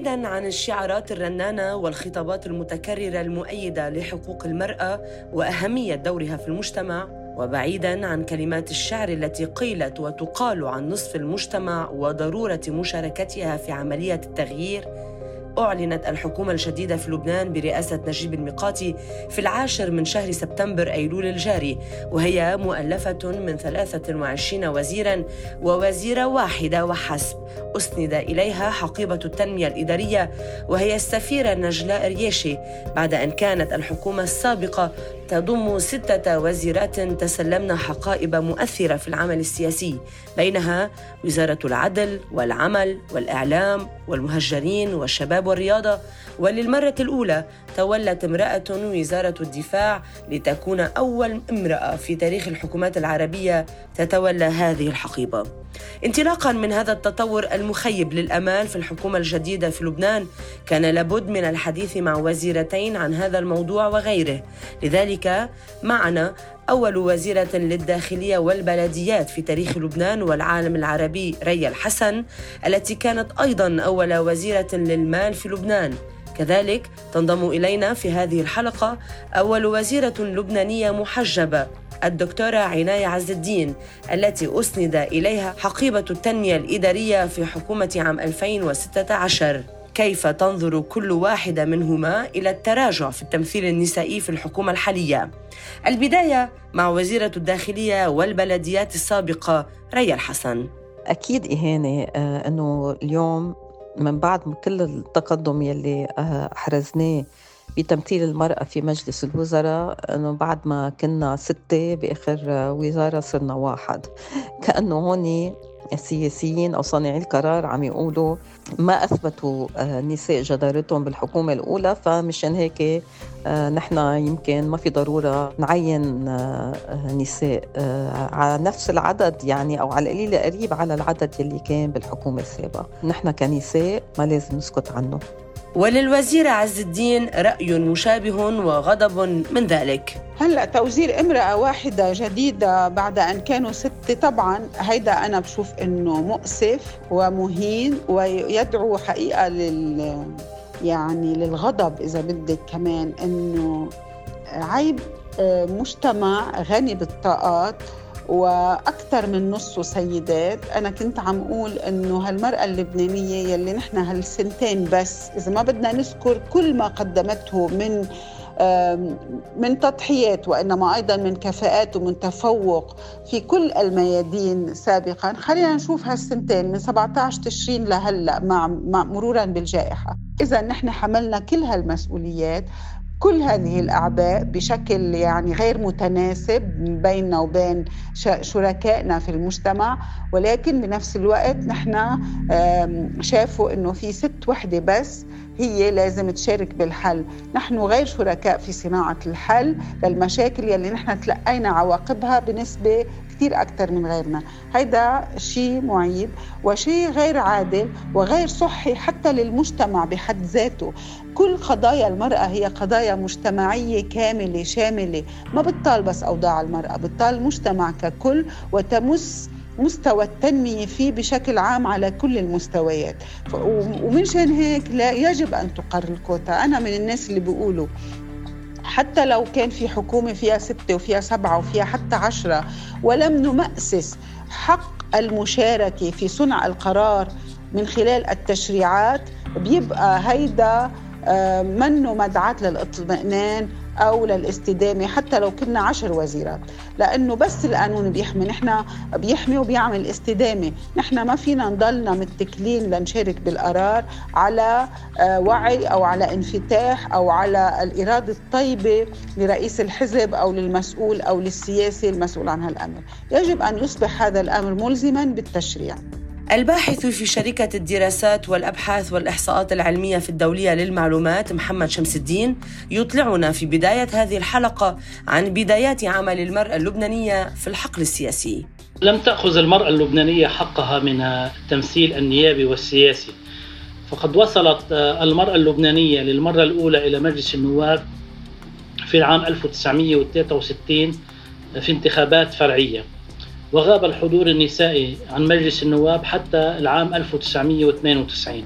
وبعيدا عن الشعارات الرنانة والخطابات المتكررة المؤيدة لحقوق المرأة وأهمية دورها في المجتمع وبعيدا عن كلمات الشعر التي قيلت وتقال عن نصف المجتمع وضرورة مشاركتها في عملية التغيير أعلنت الحكومة الجديدة في لبنان برئاسة نجيب الميقاتي في العاشر من شهر سبتمبر أيلول الجاري وهي مؤلفة من 23 وزيرا ووزيرة واحدة وحسب. أسند إليها حقيبة التنمية الإدارية وهي السفيرة نجلاء رياشي بعد أن كانت الحكومة السابقة تضم ستة وزيرات تسلمن حقائب مؤثرة في العمل السياسي. بينها وزارة العدل والعمل والإعلام والمهجرين والشباب والرياضة. وللمرة الأولى تولت امرأة وزارة الدفاع لتكون أول امرأة في تاريخ الحكومات العربية تتولى هذه الحقيبة. انطلاقا من هذا التطور المخيب للأمال في الحكومة الجديدة في لبنان كان لابد من الحديث مع وزيرتين عن هذا الموضوع وغيره. لذلك معنا أول وزيرة للداخلية والبلديات في تاريخ لبنان والعالم العربي ريا الحسن التي كانت أيضا أول وزيرة للمال في لبنان. كذلك تنضم إلينا في هذه الحلقة أول وزيرة لبنانية محجبة. الدكتورة عناية عز الدين التي أسند إليها حقيبة التنمية الإدارية في حكومة عام 2016 كيف تنظر كل واحدة منهما إلى التراجع في التمثيل النسائي في الحكومة الحالية؟ البداية مع وزيرة الداخلية والبلديات السابقة ريا الحسن. أكيد إهانة آه، أنه اليوم من بعد كل التقدم يلي آه، أحرزناه بتمثيل المرأة في مجلس الوزراء أنه بعد ما كنا ستة بآخر وزارة صرنا واحد. كأنه هون السياسيين أو صانعي القرار عم يقولوا ما أثبتوا آه، جدارتهم بالحكومة الأولى فمشان هيك آه، نحن يمكن ما في ضرورة نعين آه، نساء على نفس العدد يعني أو على القليل قريب على العدد يلي كان بالحكومة السابقة. نحن كنساء ما لازم نسكت عنه. وللوزير عز الدين رأي مشابه وغضب من ذلك. هلا توزير امرأة واحدة جديدة بعد أن كانوا ستة طبعا هيدا أنا بشوف إنه مؤسف ومهين ويدعو حقيقة لل يعني للغضب إذا بدك كمان إنه عيب آه، مجتمع غني بالطاقات. وأكثر من نصه سيدات. أنا كنت عم أقول إنه هالمرأة اللبنانية يلي نحن هالسنتين بس إذا ما بدنا نذكر كل ما قدمته من من تضحيات وإنما أيضا من كفاءات ومن تفوق في كل الميادين سابقا. خلينا نشوف هالسنتين من 17 تشرين لهلأ مع مرورا بالجائحة. اذا نحن حملنا كل هالمسؤوليات. كل هذه الأعباء بشكل يعني غير متناسب بيننا وبين شركائنا في المجتمع ولكن بنفس الوقت نحن شافوا أنه في ست وحدة بس هي لازم تشارك بالحل. نحن غير شركاء في صناعة الحل للمشاكل يلي نحن تلقينا عواقبها بنسبة كثير أكثر من غيرنا. هيدا شيء معيب وشيء غير عادل وغير صحي حتى للمجتمع بحد ذاته. كل قضايا المرأة هي قضايا مجتمعية كاملة شاملة. ما بتطال بس أوضاع المرأة بتطال المجتمع ككل وتمس مستوى التنمية فيه بشكل عام على كل المستويات. ومنشان هيك لا يجب أن تقر الكوتا. أنا من الناس اللي بيقولوا حتى لو كان في حكومة فيها ستة وفيها سبعة وفيها حتى عشرة ولم نمأسس حق المشاركة في صنع القرار من خلال التشريعات بيبقى هيدا آه، منه مدعاة للاطمئنان أو للاستدامة حتى لو كنا عشر وزيرات. لأنه بس القانون بيحمي نحن بيحمي وبيعمل استدامة. نحن ما فينا نضلنا متكلين لنشارك بالقرار على آه، وعي أو على انفتاح أو على الإرادة الطيبة لرئيس الحزب أو للمسؤول أو للسياسي المسؤول عن هالأمر. يجب أن يصبح هذا الأمر ملزما بالتشريع. الباحث في شركة الدراسات والأبحاث والإحصاءات العلمية في الدولية للمعلومات محمد شمس الدين يطلعنا في بداية هذه الحلقة عن بدايات عمل المرأة اللبنانية في الحقل السياسي. لم تأخذ المرأة اللبنانية حقها من التمثيل النيابي والسياسي. فقد وصلت المرأة اللبنانية للمرة الأولى إلى مجلس النواب في العام 1963 في انتخابات فرعية. وغاب الحضور النسائي عن مجلس النواب حتى العام 1992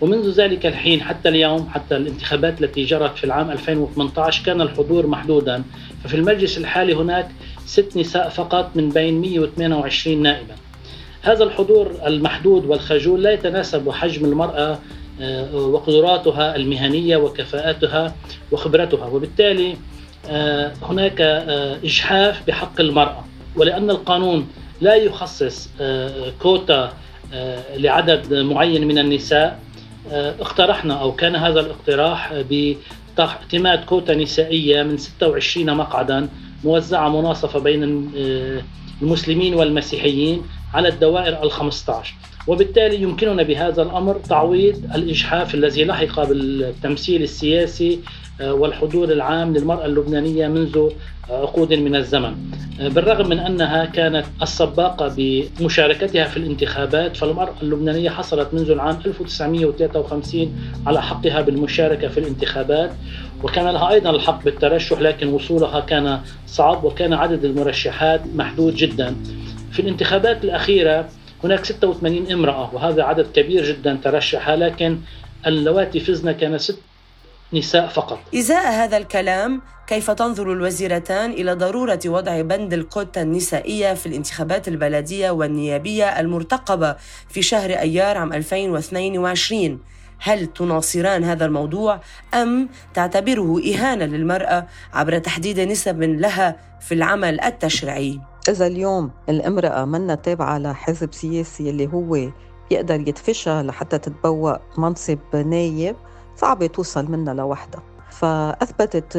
ومنذ ذلك الحين حتى اليوم حتى الانتخابات التي جرت في العام 2018 كان الحضور محدودا. ففي المجلس الحالي هناك ست نساء فقط من بين 128 نائبا هذا الحضور المحدود والخجول لا يتناسب حجم المرأة آه، وقدراتها المهنية وكفاءاتها وخبرتها. وبالتالي آه، هناك آه، إجحاف بحق المرأة. ولأن القانون لا يخصص كوتا لعدد معين من النساء. اقترحنا أو كان هذا الاقتراح باعتماد كوتا نسائية من 26 مقعدا موزعة مناصفة بين المسلمين والمسيحيين على الدوائر ال 15 وبالتالي يمكننا بهذا الأمر تعويض الإجحاف الذي لحق بالتمثيل السياسي آه، والحضور العام للمرأة اللبنانية منذ عقود من الزمن. آه، بالرغم من أنها كانت السباقة بمشاركتها في الانتخابات فالمراه اللبنانية حصلت منذ العام 1953 على حقها بالمشاركة في الانتخابات. وكان لها أيضا الحق بالترشح لكن وصولها كان صعب وكان عدد المرشحات محدود جدا. في الانتخابات الأخيرة هناك 86 امرأة وهذا عدد كبير جدا ترشح لكن اللواتي فزن كان ست نساء فقط إزاء هذا الكلام كيف تنظر الوزيرتان إلى ضرورة وضع بند الكوتا النسائية في الانتخابات البلدية والنيابية المرتقبة في شهر أيار عام 2022 هل تناصران هذا الموضوع أم تعتبره إهانة للمرأة عبر تحديد نسب لها في العمل التشريعي؟ إذا اليوم الامرأة منا تابعة لحزب سياسي اللي هو يقدر يدفشها لحتى تتبوأ منصب نايب صعبة توصل منها لوحدها. فأثبتت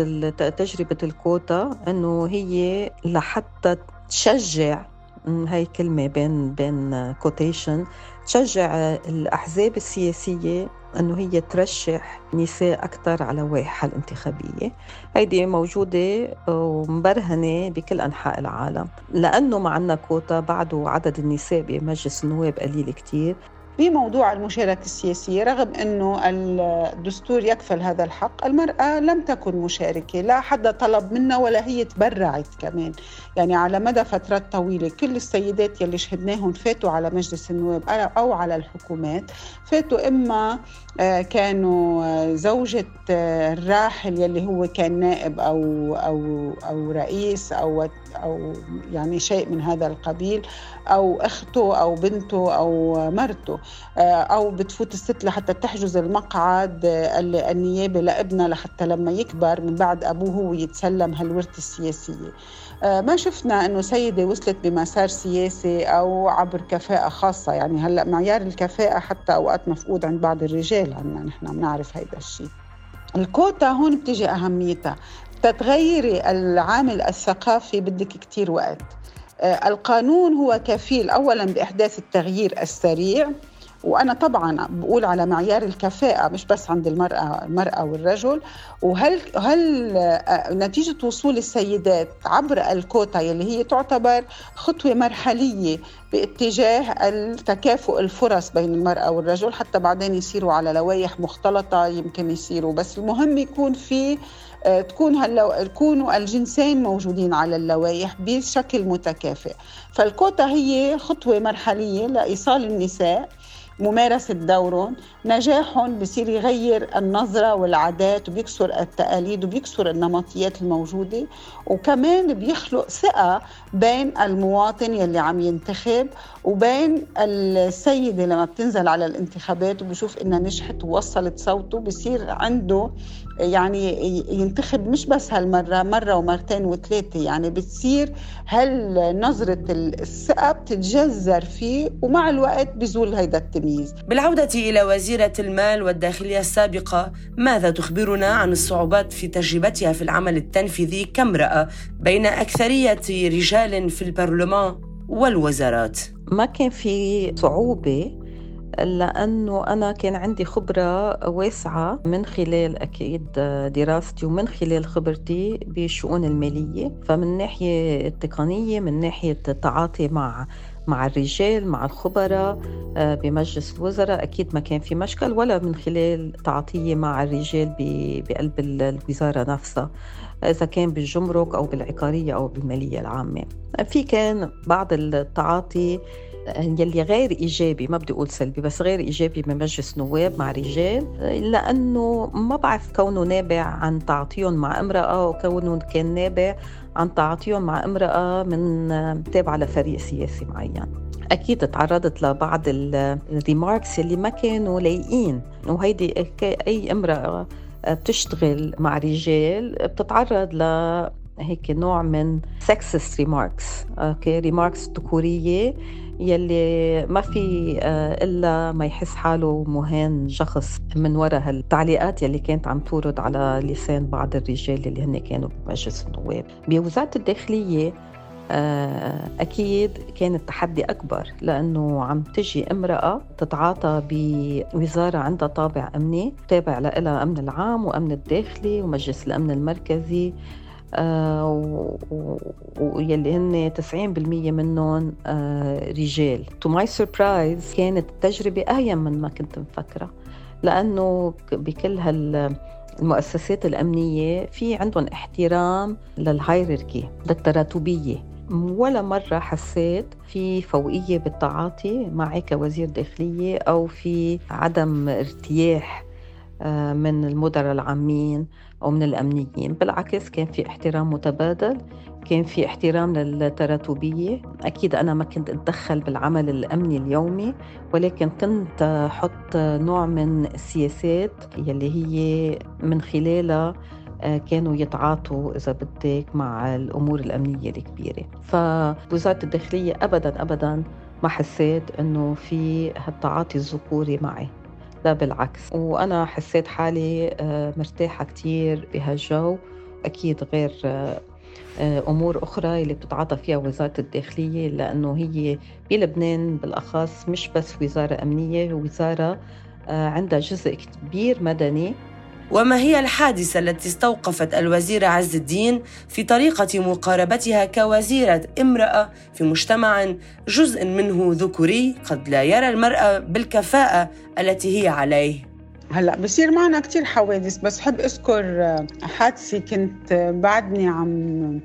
تجربة الكوتا أنه هي لحتى تشجع هاي كلمة بين بين quotation تشجع الأحزاب السياسية أنه هي ترشح نساء أكثر على لوائحها الانتخابية. هيدي موجودة ومبرهنة بكل أنحاء العالم. لأنه ما عنا كوتا بعده عدد النساء بمجلس النواب قليل كتير. بموضوع المشاركة السياسية رغم أنه الدستور يكفل هذا الحق المرأة لم تكن مشاركة لا حدا طلب منها ولا هي تبرعت كمان. يعني على مدى فترات طويلة كل السيدات يلي شهدناهم فاتوا على مجلس النواب أو على الحكومات فاتوا إما آه، كانوا آه، زوجة آه، الراحل يلي هو كان نائب أو أو أو رئيس أو أو يعني شيء من هذا القبيل أو أخته أو بنته أو مرته أو بتفوت الست لحتى تحجز المقعد النيابي لابنها لحتى لما يكبر من بعد أبوه هو يتسلم هالورثة السياسية. آه، ما شفنا إنه سيدة وصلت بمسار سياسي أو عبر كفاءة خاصة. يعني هلأ معيار الكفاءة حتى أوقات مفقود عند بعض الرجال عندنا نحن بنعرف هيدا الشيء. الكوتا هون بتجي أهميتها. تتغيري العامل الثقافي بدك كتير وقت. آه، القانون هو كفيل اولا بإحداث التغيير السريع وأنا طبعا بقول على معيار الكفاءة مش بس عند المرأة المرأة والرجل. وهل هل آه، نتيجة وصول السيدات عبر الكوتا يلي هي تعتبر خطوة مرحلية باتجاه التكافؤ الفرص بين المرأة والرجل حتى بعدين يصيروا على لوائح مختلطة يمكن يصيروا. بس المهم يكون في تكون هاللو... يكونوا الجنسين موجودين على اللوائح بشكل متكافئ. فالكوتا هي خطوة مرحلية لإيصال النساء ممارسة دورهم نجاحهم بصير يغير النظرة والعادات وبيكسر التقاليد وبيكسر النمطيات الموجودة. وكمان بيخلق ثقة بين المواطن يلي عم ينتخب وبين السيدة لما بتنزل على الانتخابات وبشوف إنها نجحت ووصلت صوته بصير عنده يعني ينتخب مش بس هالمرة مرة ومرتين وثلاثة يعني بتصير هل نظرة الثقة بتتجذر فيه ومع الوقت بزول هيدا التمييز بالعودة إلى وزيرة المال والداخلية السابقة ماذا تخبرنا عن الصعوبات في تجربتها في العمل التنفيذي كامرأة بين أكثرية رجال في البرلمان والوزارات؟ ما كان في صعوبة لأنه أنا كان عندي خبرة واسعة من خلال أكيد دراستي ومن خلال خبرتي بالشؤون المالية. فمن الناحية التقنية من ناحية التعاطي مع مع الرجال مع الخبراء آه، بمجلس الوزراء أكيد ما كان في مشكل ولا من خلال تعاطية مع الرجال بقلب الوزارة نفسها إذا كان بالجمرك أو بالعقارية أو بالمالية العامة. في كان بعض التعاطي يلي غير إيجابي ما بدي أقول سلبي بس غير إيجابي من مجلس نواب مع رجال لأنه ما بعرف كونه نابع عن تعاطيهم مع امرأة وكونه كان نابع عن تعاطيهم مع امرأة من تابعة لفريق سياسي معين. أكيد تعرضت لبعض ال remarks اللي ما كانوا لايقين وهيدي أي امرأة بتشتغل مع رجال بتتعرض ل هيك نوع من sexist remarks okay remarks ذكورية يلي ما في آه، إلا ما يحس حاله مهان شخص من وراء هالتعليقات يلي كانت عم تورد على لسان بعض الرجال اللي هن كانوا بمجلس النواب بوزارة الداخلية آه، أكيد كان التحدي أكبر لأنه عم تجي امرأة تتعاطى بوزارة عندها طابع أمني تابع لها أمن العام وأمن الداخلي ومجلس الأمن المركزي. ويلي هن 90% منهم آه رجال. to my surprise كانت التجربة أهون من ما كنت مفكرة لأنه بكل هال المؤسسات الأمنية في عندهم احترام لل hierarchy للتراتبية. ولا مرة حسيت في فوقية بالتعاطي معي كوزير داخلية أو في عدم ارتياح آه، من المدراء العامين أو من الأمنيين. بالعكس كان في احترام متبادل كان في احترام للتراتبية. أكيد أنا ما كنت أتدخل بالعمل الأمني اليومي ولكن كنت أحط نوع من السياسات يلي هي من خلالها آه، كانوا يتعاطوا إذا بدك مع الأمور الأمنية الكبيرة. فوزارة الداخلية أبدا أبدا ما حسيت أنه في هالتعاطي الذكوري معي. لا بالعكس. وأنا حسيت حالي آه، مرتاحة كتير بهالجو. أكيد غير آه، أمور أخرى اللي بتتعاطى فيها وزارة الداخلية لأنه هي بلبنان بالأخص مش بس وزارة أمنية وزارة عندها جزء كبير مدني وما هي الحادثة التي استوقفت الوزيرة عز الدين في طريقة مقاربتها كوزيرة امرأة في مجتمع جزء منه ذكوري قد لا يرى المرأة بالكفاءة التي هي عليه؟ هلا بصير معنا كثير حوادث بس حب أذكر حادثة كنت بعدني عم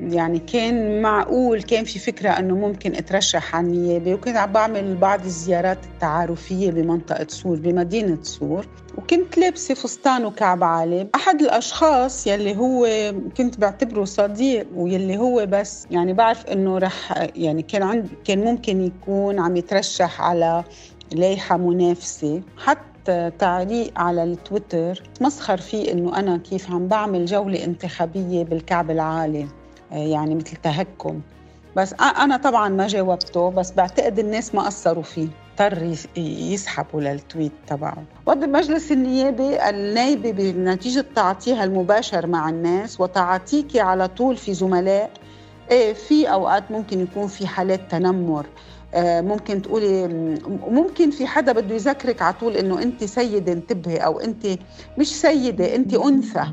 يعني كان معقول كان في فكرة أنه ممكن أترشح على النيابة وكنت عم بعمل بعض الزيارات التعارفية بمنطقة سور بمدينة سور. وكنت لابسة فستان وكعب عالي. أحد الأشخاص يلي هو كنت بعتبره صديق ويلي هو بس يعني بعرف أنه رح يعني كان عند كان ممكن يكون عم يترشح على لايحة منافسة. حتى تعليق على التويتر مسخر فيه إنه أنا كيف عم بعمل جولة انتخابية بالكعب العالي. يعني مثل تهكم. بس أنا طبعا ما جاوبته بس بعتقد الناس ما قصروا فيه. اضطر يسحبوا للتويت تبعه. وقت مجلس النيابة النايبة بنتيجة تعاطيها المباشر مع الناس وتعاطيك على طول في زملاء إيه في أوقات ممكن يكون في حالات تنمر. ممكن تقولي ممكن في حدا بده يذكرك على طول إنه أنت سيدة انتبهي أو أنت مش سيدة أنت أنثى.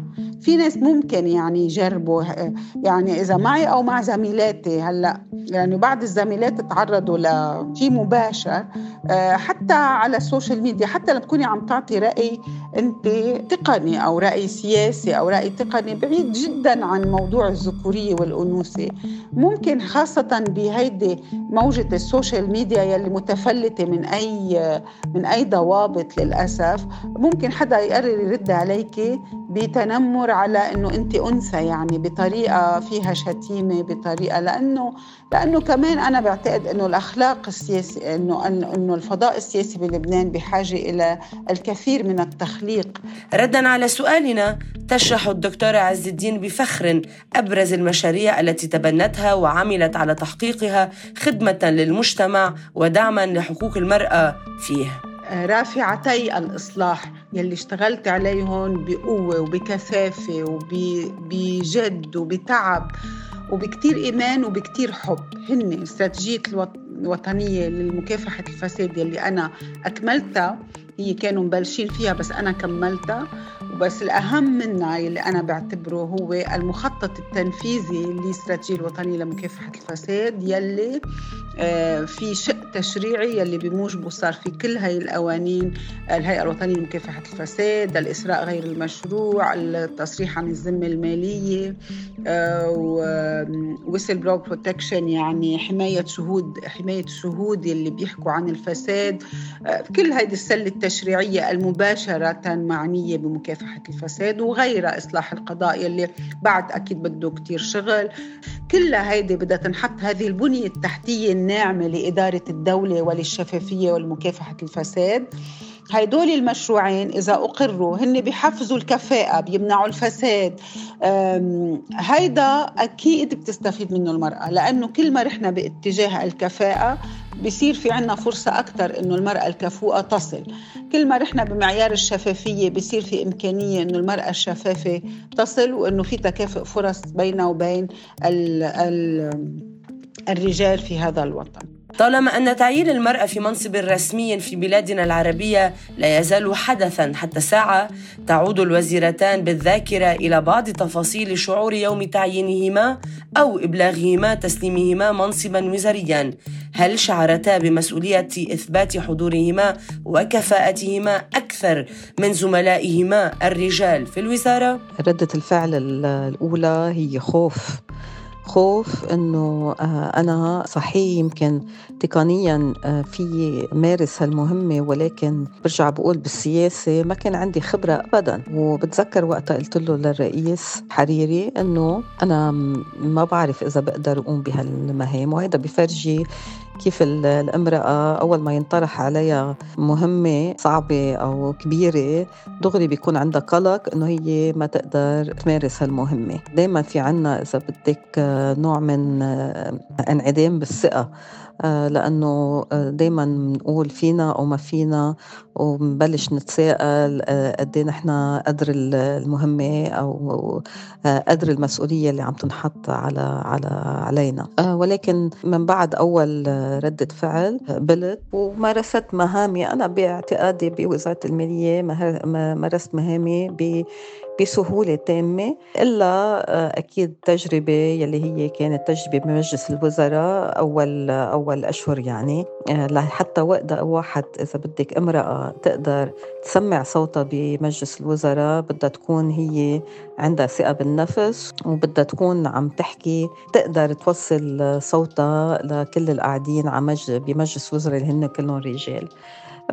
في ناس ممكن يعني يجربوا آه، يعني إذا معي أو مع زميلاتي. هلأ يعني بعض الزميلات تعرضوا لشيء مباشر آه، حتى على ال social media حتى لما تكوني عم تعطي رأي أنت تقني أو رأي سياسي أو رأي تقني بعيد جدا عن موضوع الذكورية والأنوثة. ممكن خاصة بهيدي موجة ال social media يلي متفلتة من أي من أي ضوابط للأسف. ممكن حدا يقرر يرد عليك بتنمر على إنه انت أنثى يعني بطريقة فيها شتيمة بطريقة لأنه لأنه كمان أنا بعتقد إنه الأخلاق السياسي إنه إنه الفضاء السياسي بلبنان بحاجة إلى الكثير من التخليق. ردا على سؤالنا تشرح الدكتورة عز الدين بفخر أبرز المشاريع التي تبنتها وعملت على تحقيقها خدمة للمجتمع ودعما لحقوق المرأة فيه. رافعتي الإصلاح يلي اشتغلت عليهم بقوة وبكثافة وبجد وبتعب. وبكتير إيمان وبكتير حب. هن استراتيجية الوطنية لمكافحة الفساد يلي أنا أكملتها هي كانوا مبلشين فيها بس أنا كملتها. بس الأهم منها اللي أنا بعتبره هو المخطط التنفيذي للاستراتيجية الوطنية لمكافحة الفساد يلي آه، في شق تشريعي يلي بموجبه صار في كل هاي القوانين الهيئة الوطنية لمكافحة الفساد الإسراء غير المشروع التصريح عن الذمة المالية ويسل بلو بروتكشن يعني حماية شهود حماية الشهود يلي بيحكوا عن الفساد. آه، كل هذه السلة التشريعية المباشرة معنية بمكافحة الفساد وغيرها إصلاح القضاء يلي بعد أكيد بده كتير شغل. كلها هيدي بدها تنحط هذه البنية التحتية الناعمة لإدارة الدولة وللشفافية والمكافحة الفساد. هيدول المشروعين إذا أقروا هن بيحفزوا الكفاءة بيمنعوا الفساد. هيدا أكيد بتستفيد منه المرأة لأنه كل ما رحنا باتجاه الكفاءة بصير في عنا فرصة أكثر إنه المرأة الكفوءة تصل. كل ما رحنا بمعيار الشفافية بصير في إمكانية إنه المرأة الشفافة تصل وإنه في تكافؤ فرص بينها وبين ال ال الرجال في هذا الوطن. طالما أن تعيين المرأة في منصب رسمي في بلادنا العربية لا يزال حدثا حتى ساعة تعود الوزيرتان بالذاكرة إلى بعض تفاصيل شعور يوم تعيينهما أو إبلاغهما تسليمهما منصبا وزاريا هل شعرتا بمسؤولية إثبات حضورهما وكفاءتهما أكثر من زملائهما الرجال في الوزارة؟ ردة الفعل الأولى هي خوف خوف إنه آه، أنا صحيح يمكن تقنيا آه، في مارس هالمهمه ولكن برجع بقول بالسياسة ما كان عندي خبرة ابدا. وبتذكر وقتها قلت له للرئيس حريري إنه أنا ما بعرف إذا بقدر أقوم بهالمهام وهذا بفرجي كيف الامرأة أول ما ينطرح عليها مهمة صعبة أو كبيرة دغري بيكون عندها قلق إنه هي ما تقدر تمارس هالمهمة. دايما في عنا إذا بدك نوع من انعدام بالثقة. آه، لأنه آه، دايما بنقول فينا أو ما فينا وبنبلش نتساءل آه، قد إيه نحن قدر المهمة أو قدر المسؤولية اللي عم تنحط على على علينا. ولكن من بعد أول ردة فعل قبلت ومارست مهامي. أنا باعتقادي بوزارة المالية مارست مهامي بسهولة تامة إلا آه، أكيد تجربة يلي هي كانت تجربة بمجلس الوزراء أول أول أشهر يعني. آه، لحتى وقت واحد إذا بدك امرأة تقدر تسمع صوتها بمجلس الوزراء بدها تكون هي عندها ثقة بالنفس وبدها تكون عم تحكي تقدر توصل صوتها لكل القاعدين بمجلس الوزراء اللي هن كلهم رجال.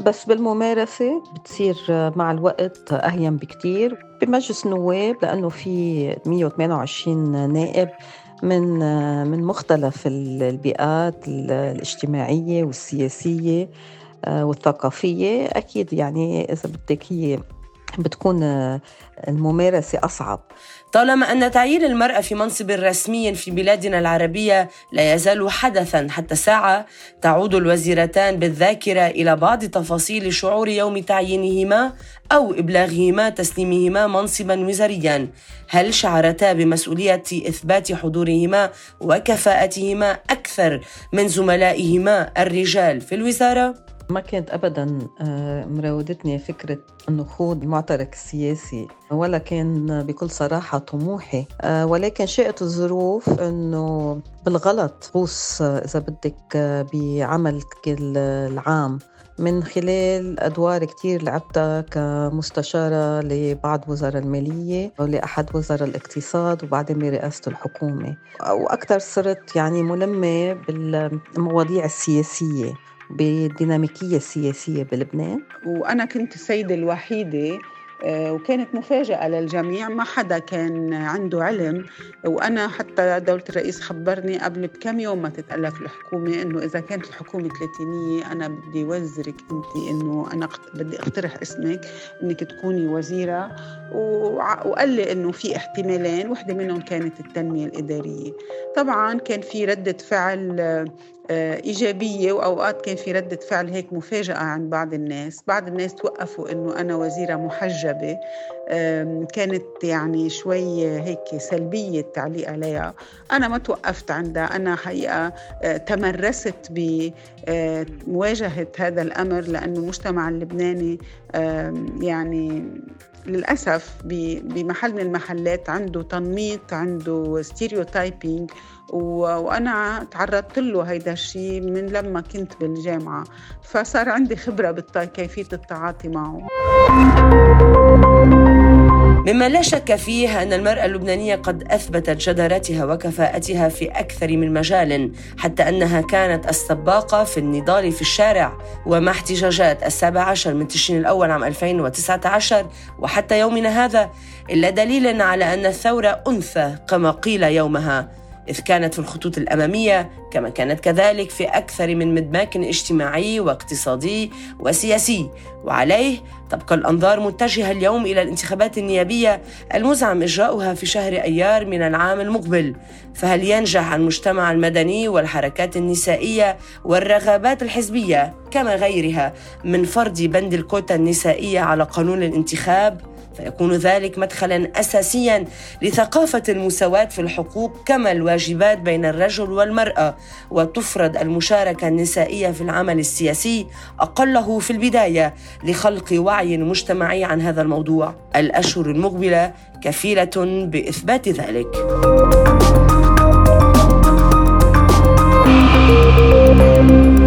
بس بالممارسة بتصير مع الوقت أهين بكتير. بمجلس النواب لأنه في 128 نائب من من مختلف البيئات الاجتماعية والسياسية آه، والثقافية. أكيد يعني إذا بدك هي بتكون الممارسة أصعب. طالما أن تعيين المرأة في منصب رسمي في بلادنا العربية لا يزال حدثا حتى ساعة تعود الوزيرتان بالذاكرة إلى بعض تفاصيل شعور يوم تعيينهما أو إبلاغهما تسليمهما منصبا وزاريا هل شعرتا بمسؤولية إثبات حضورهما وكفاءتهما أكثر من زملائهما الرجال في الوزارة؟ ما كانت ابدا آه، مراودتني فكرة إنه خوض المعترك السياسي ولا كان بكل صراحة طموحي. آه، ولكن شاءت الظروف إنه بالغلط غوص آه، إذا بدك بعملك العام. من خلال أدوار كتير لعبتها كمستشارة لبعض وزراء المالية ولأحد وزراء الاقتصاد وبعدين برئاسة الحكومة. وأكثر صرت يعني ملمة بالمواضيع السياسية. بالديناميكية السياسية بلبنان. وأنا كنت السيدة الوحيدة آه، وكانت مفاجأة للجميع. ما حدا كان عنده علم وأنا حتى دولة الرئيس خبرني قبل بكم يوم ما تتألف الحكومة إنه إذا كانت الحكومة ثلاثينية أنا بدي وزرك أنت إنه أنا بدي أقترح اسمك إنك تكوني وزيرة. وقال لي إنه في احتمالين. وحدة منهم كانت التنمية الإدارية. طبعا كان في ردة فعل إيجابية وأوقات كان في ردة فعل هيك مفاجأة عند بعض الناس. بعض الناس توقفوا أنه أنا وزيرة محجبة. كانت يعني شوي هيك سلبية التعليق عليها. أنا ما توقفت عندها. أنا حقيقة آه، تمرست بمواجهة هذا الأمر لأنه المجتمع اللبناني يعني للأسف بمحل من المحلات عنده تنميط عنده ستيريوتايبينج وأنا تعرضت له هيدا الشيء من لما كنت بالجامعة فصار عندي خبرة بكيفية التعاطي معه. مما لا شك فيه أن المرأة اللبنانية قد أثبتت جدارتها وكفاءتها في أكثر من مجال حتى أنها كانت السباقة في النضال في الشارع ومع احتجاجات السابع عشر من تشرين الأول عام 2019 وحتى يومنا هذا إلا دليل على أن الثورة أنثى كما قيل يومها. إذ كانت في الخطوط الأمامية كما كانت كذلك في أكثر من مدماك اجتماعي واقتصادي وسياسي. وعليه تبقى الأنظار متجهة اليوم إلى الانتخابات النيابية المزعم إجراؤها في شهر أيار من العام المقبل. فهل ينجح المجتمع المدني والحركات النسائية والرغبات الحزبية كما غيرها من فرض بند الكوتا النسائية على قانون الانتخاب؟ فيكون ذلك مدخلا اساسيا لثقافة المساواة في الحقوق كما الواجبات بين الرجل والمرأة وتفرض المشاركة النسائية في العمل السياسي أقله في البداية لخلق وعي مجتمعي عن هذا الموضوع. الأشهر المقبلة كفيلة بإثبات ذلك. thank you